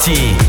Sur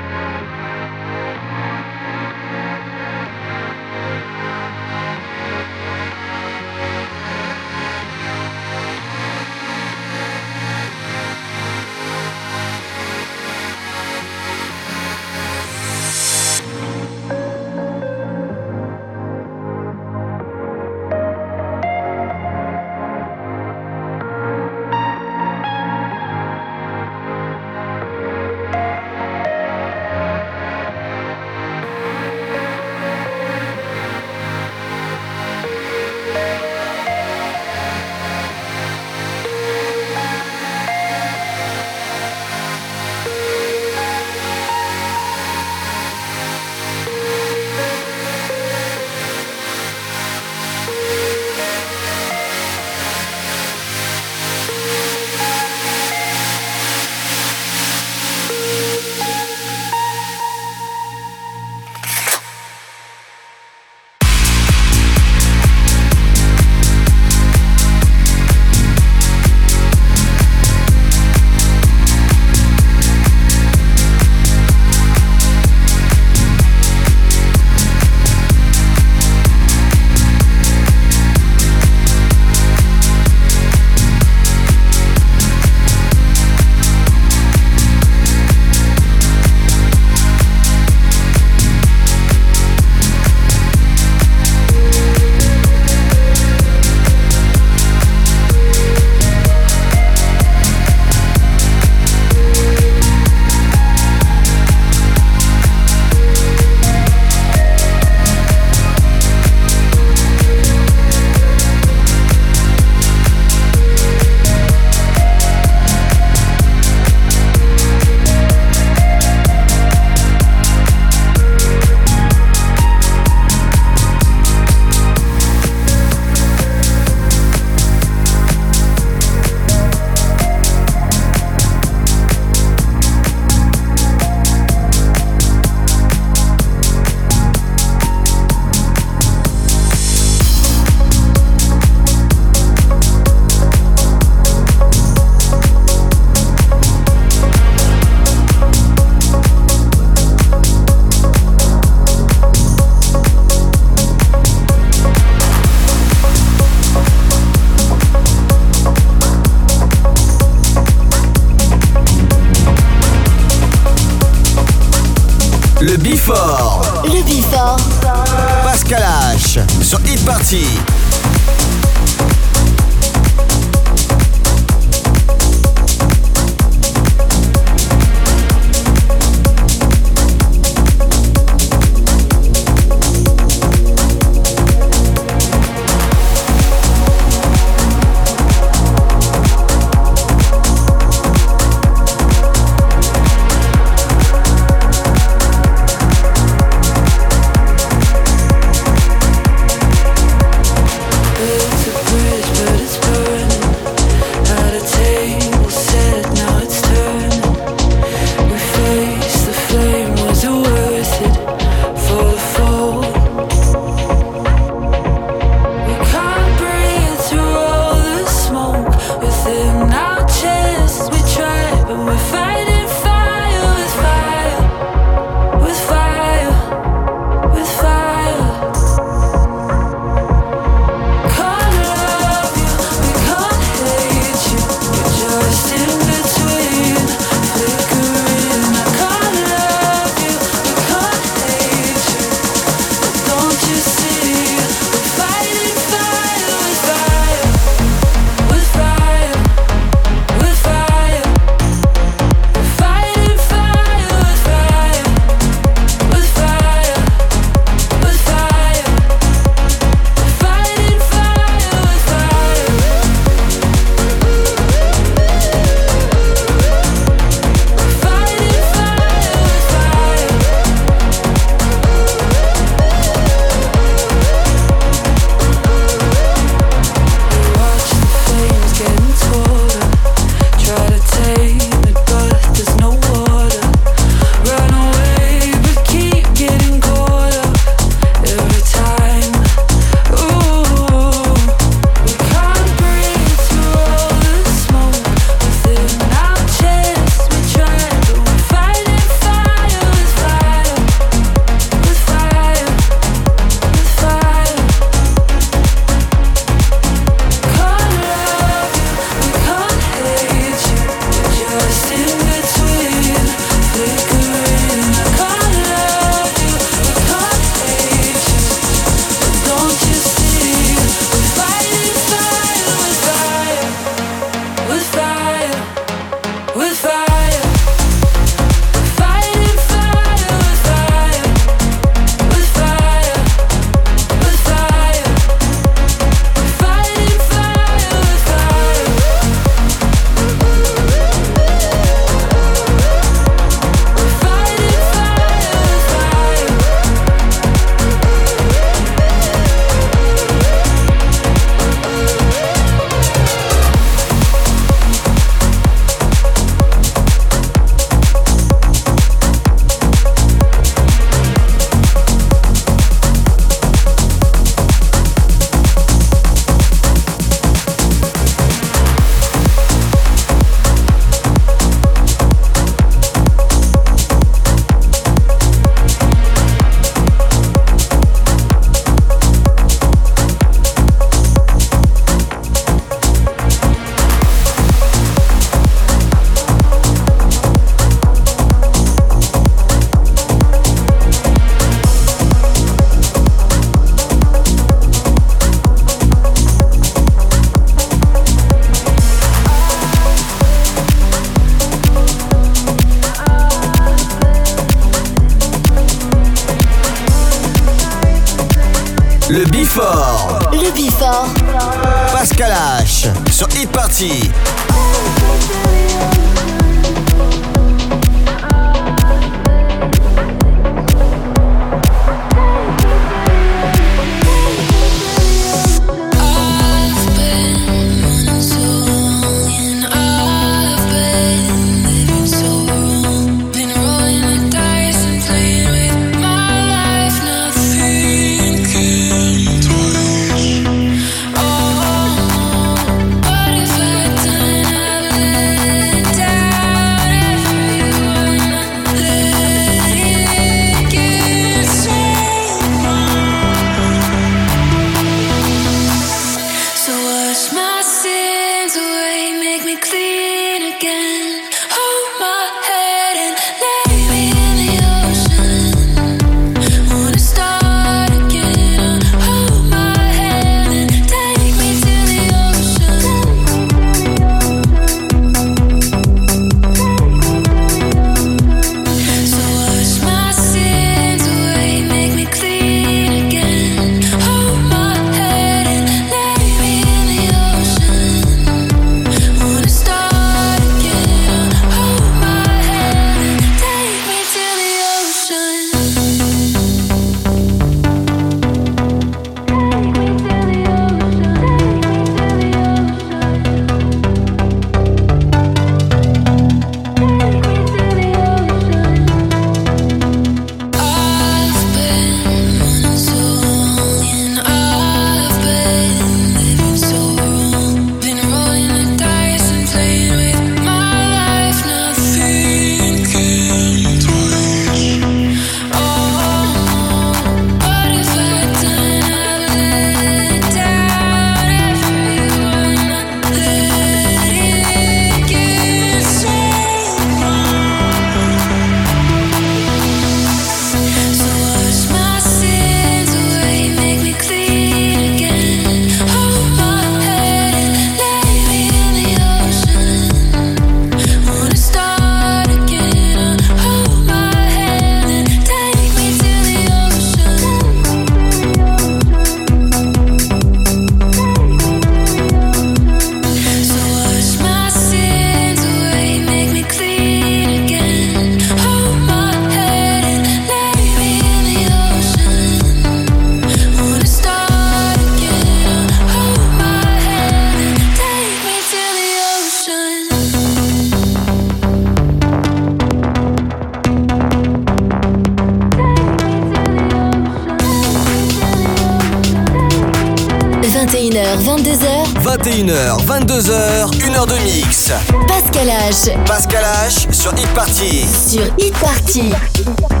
Party. Sur Hit Party.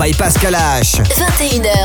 By Pascal H. 21h,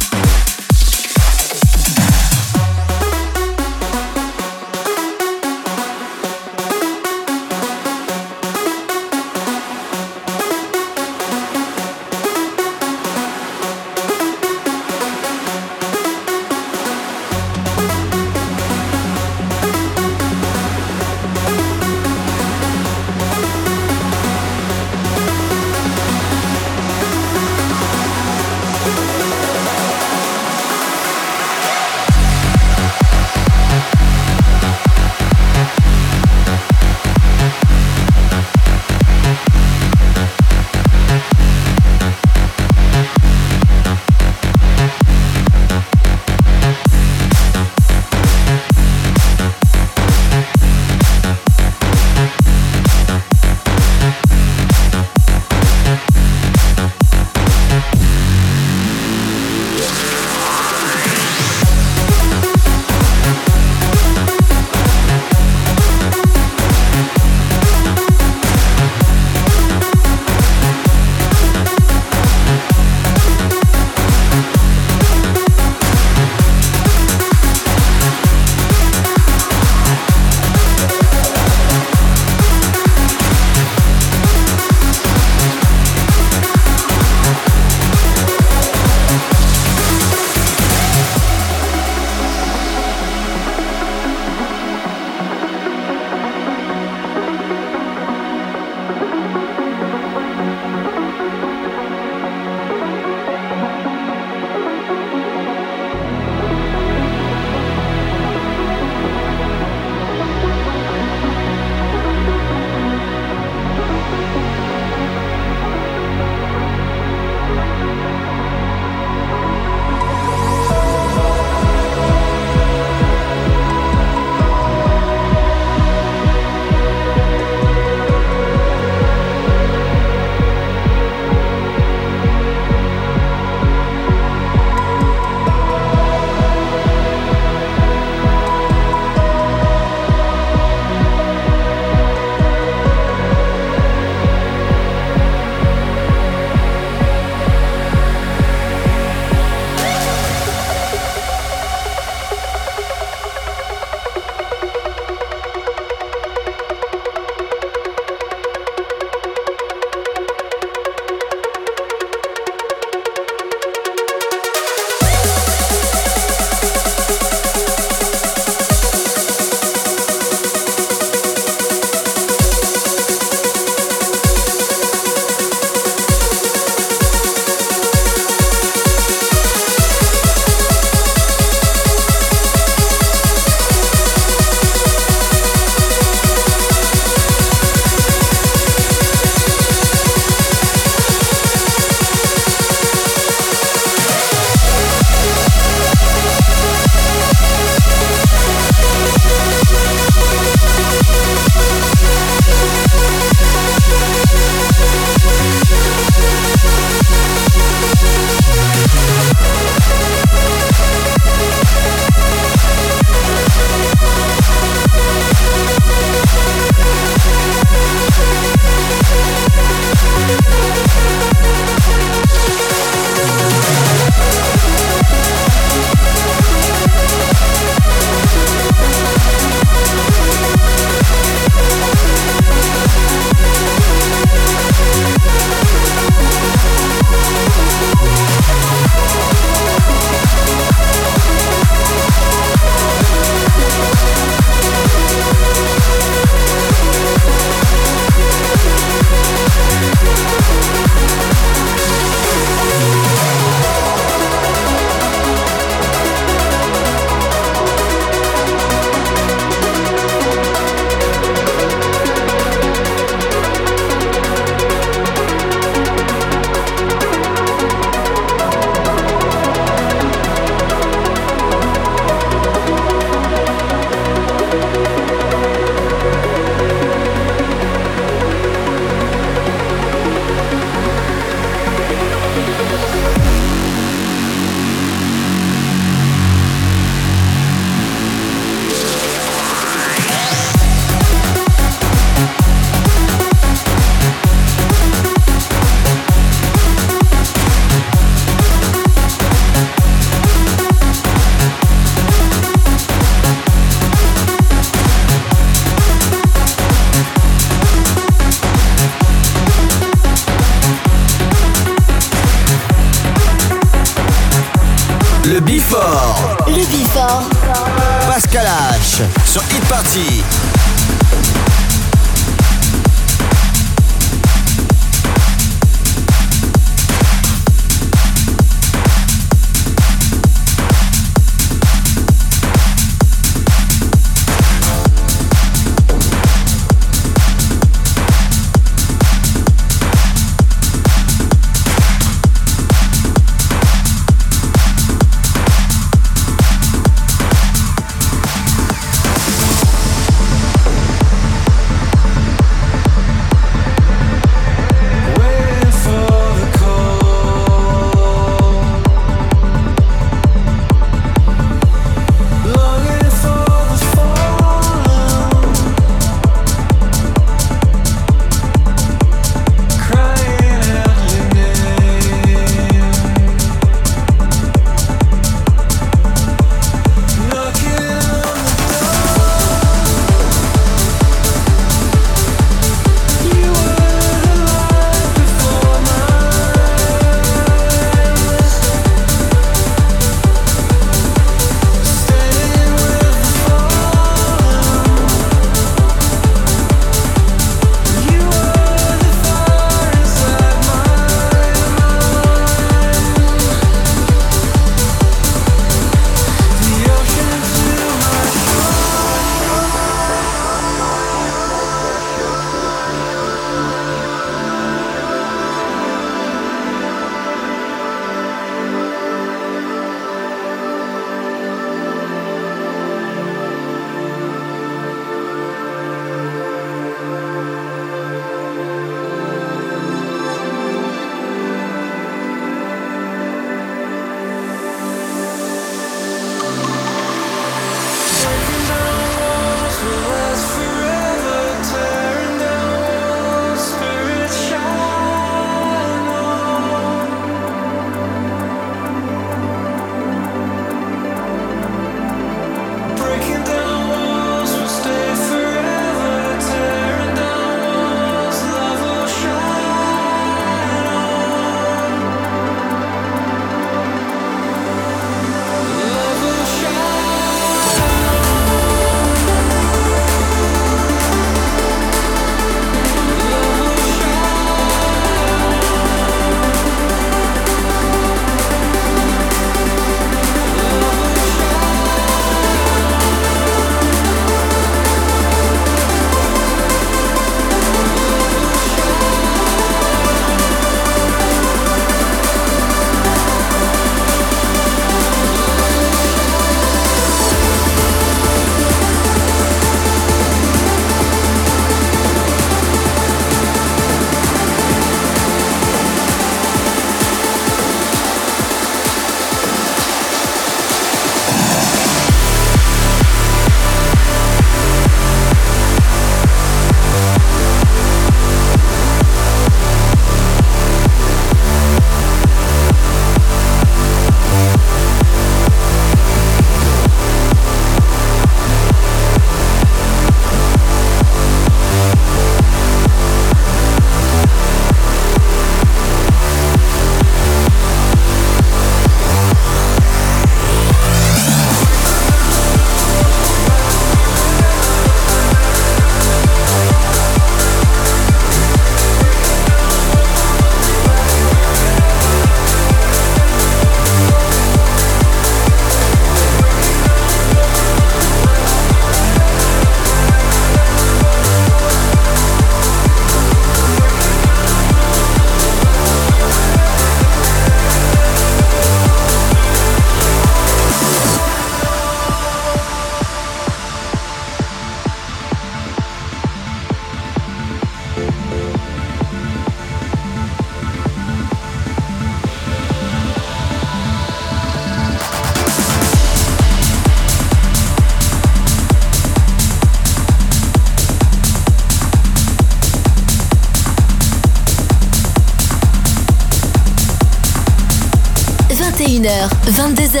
22h.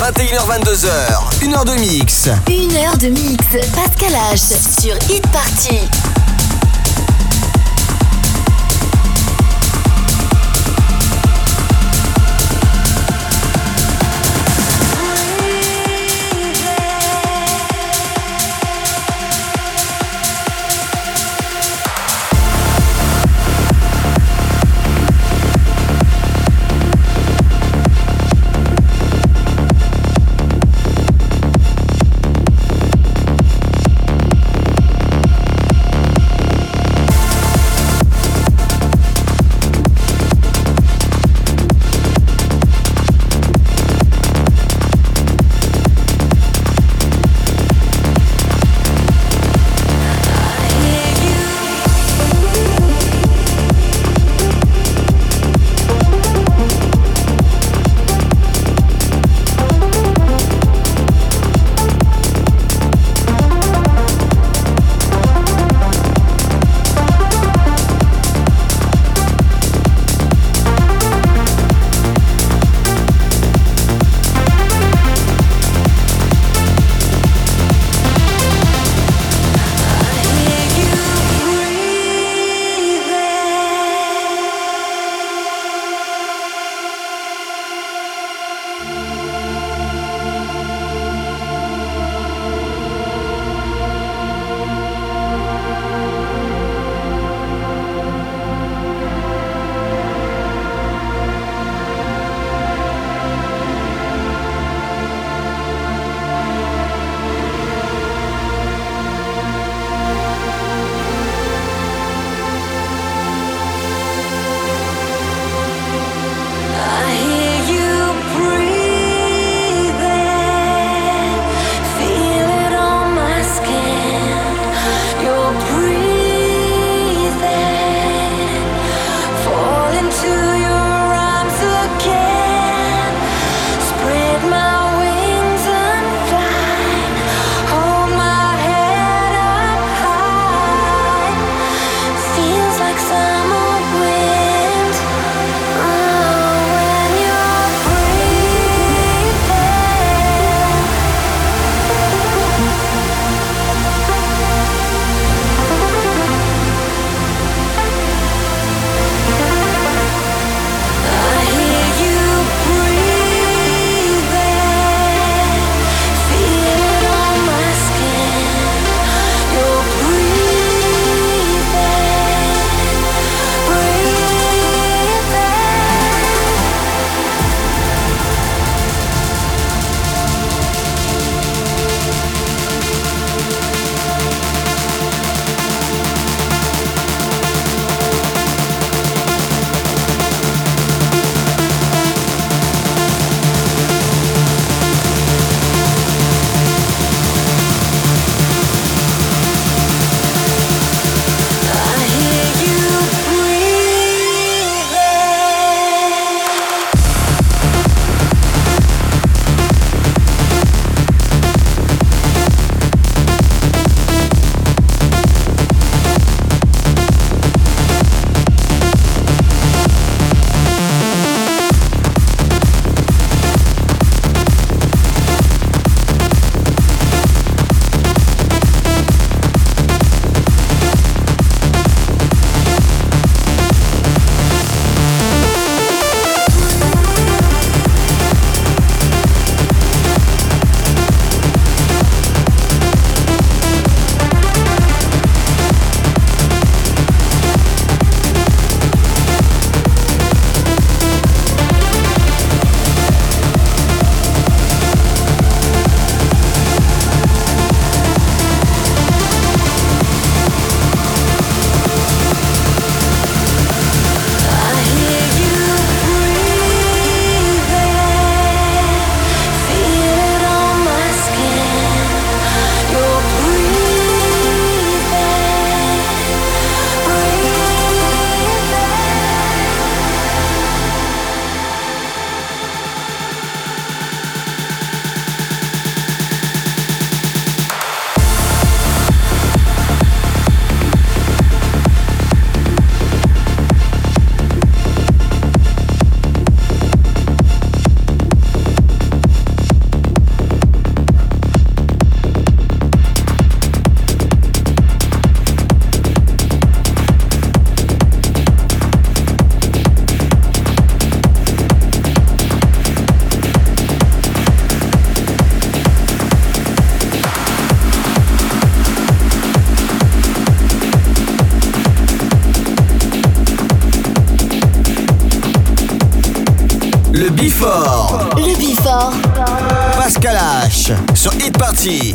21h, 22h. Une heure de mix. Une heure de mix. Pascal H. Sur Hit Party. Pascal H. Sur Hit Party.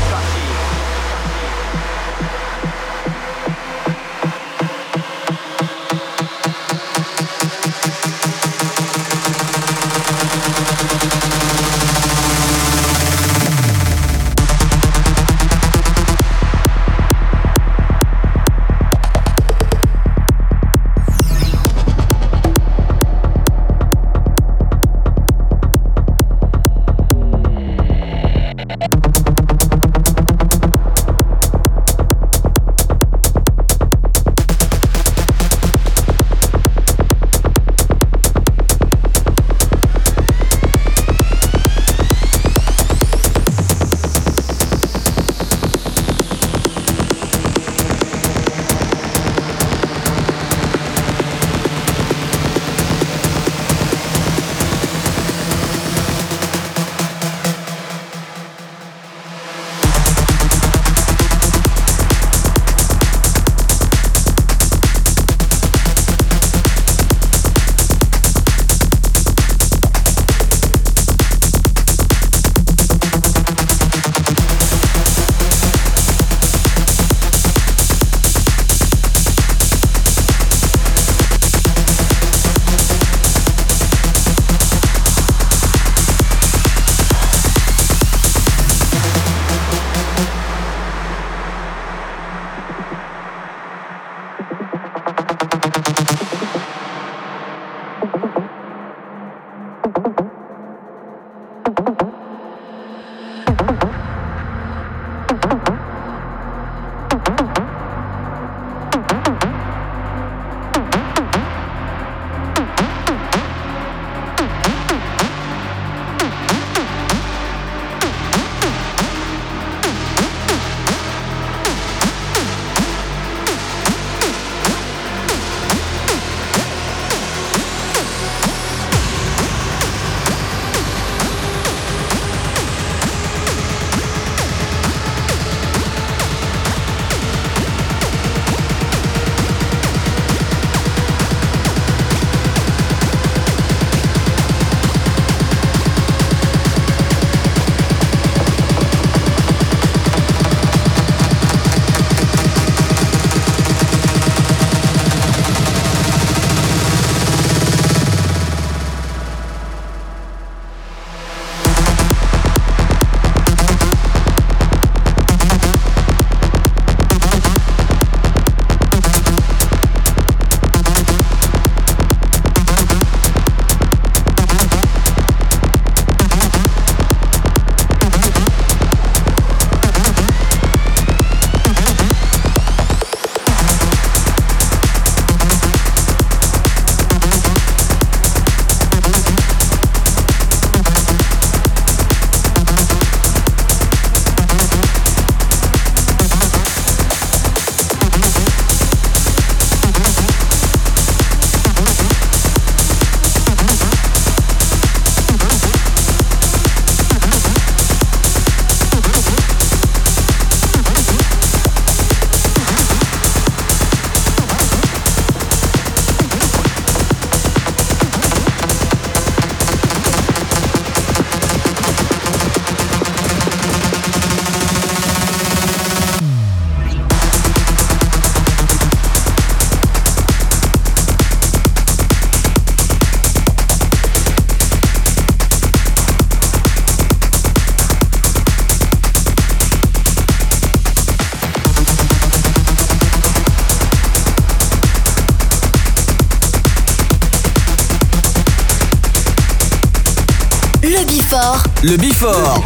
Le Before.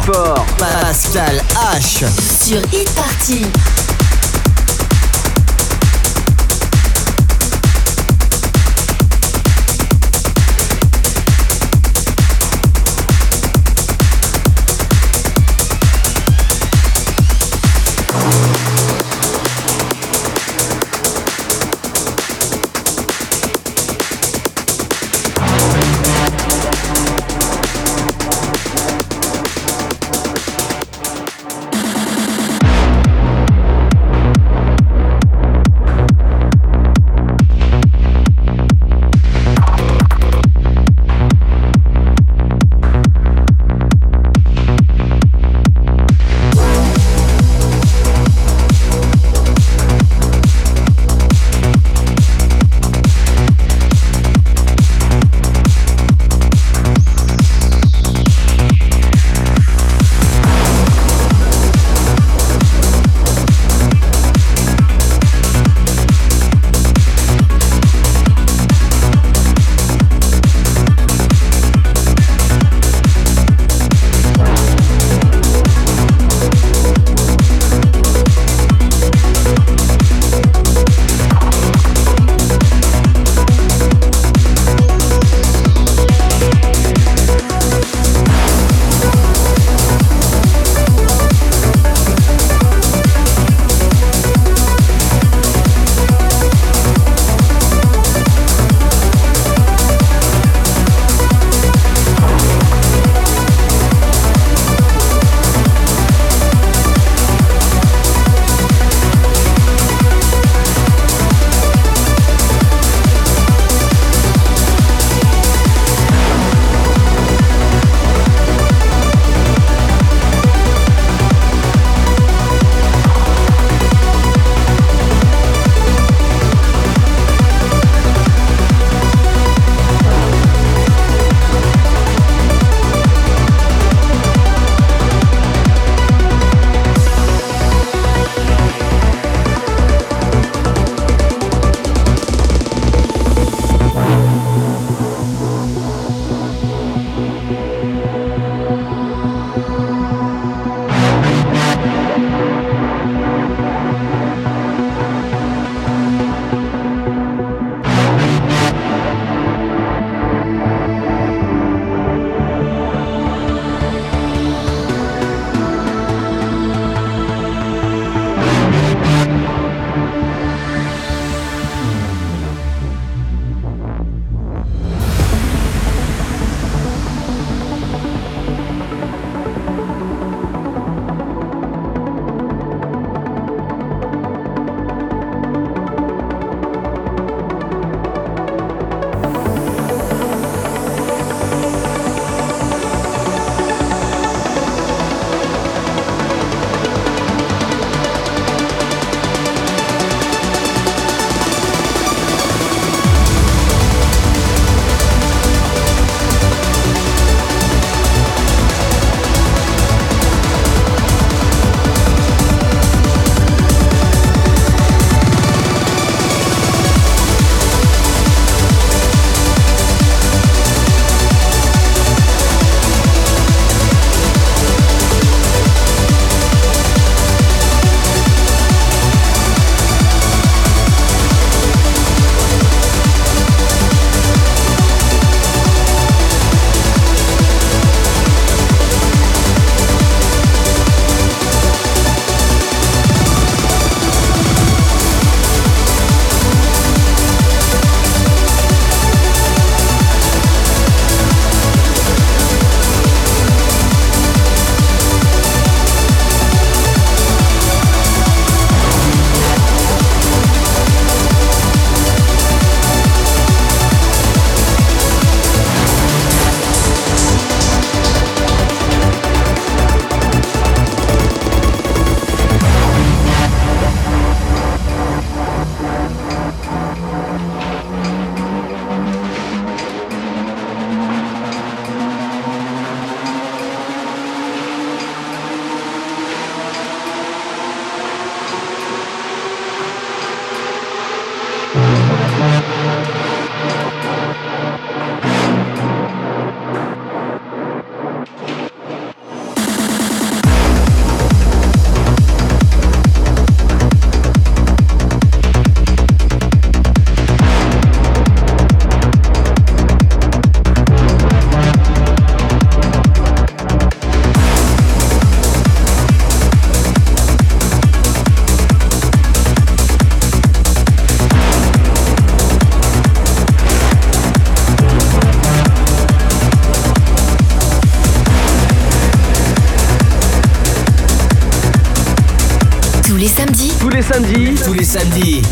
Pascal H. Sur Hit Party.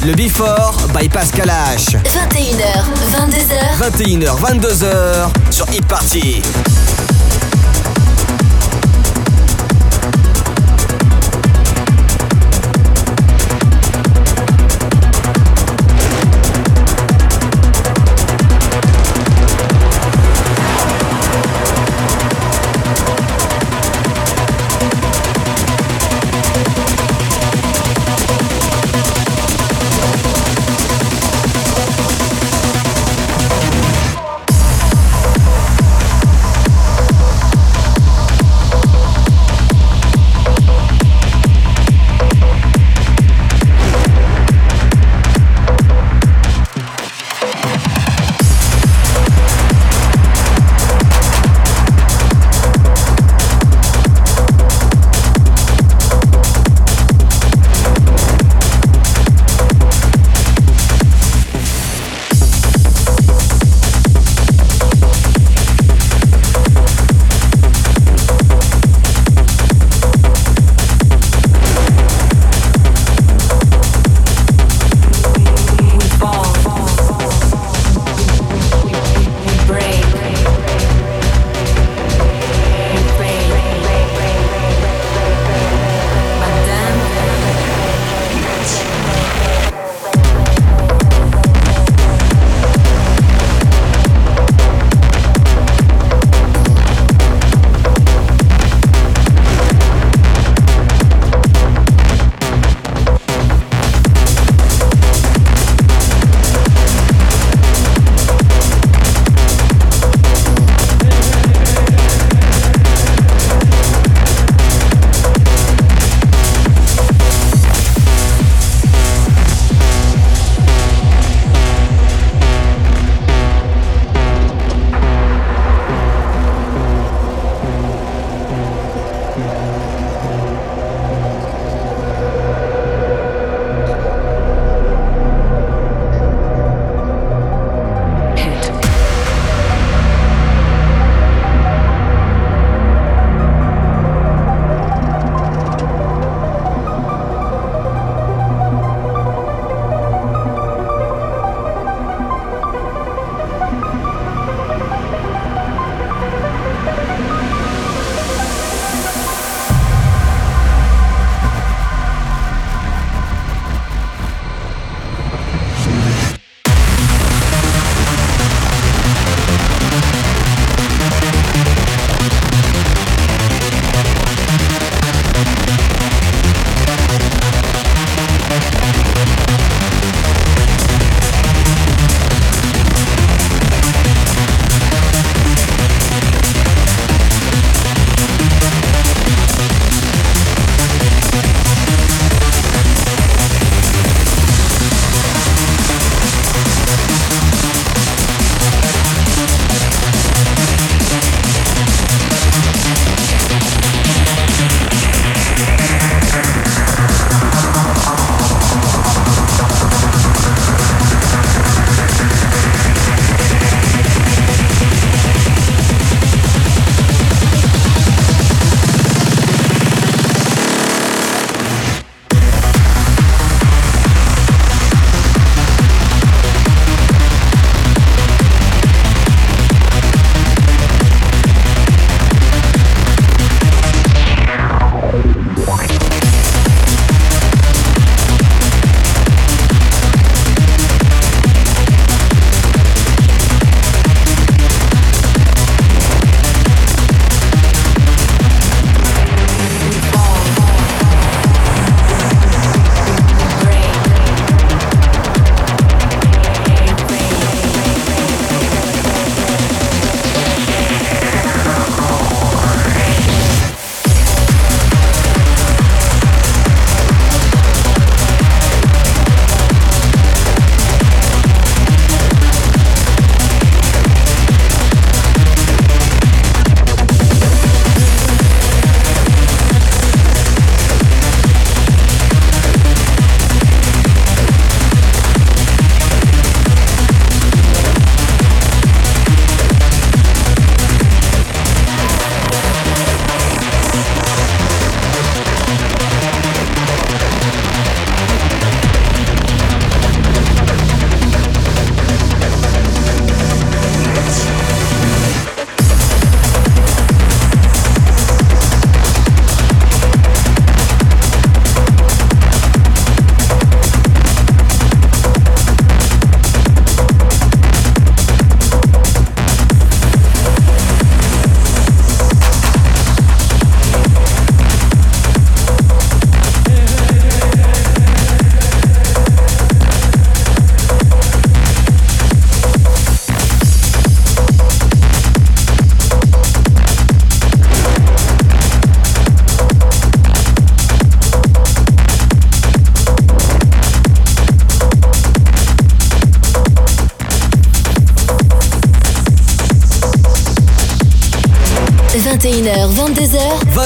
Le Before by Pascal H. 21h, 22h. 21h, 22h sur Hit Party.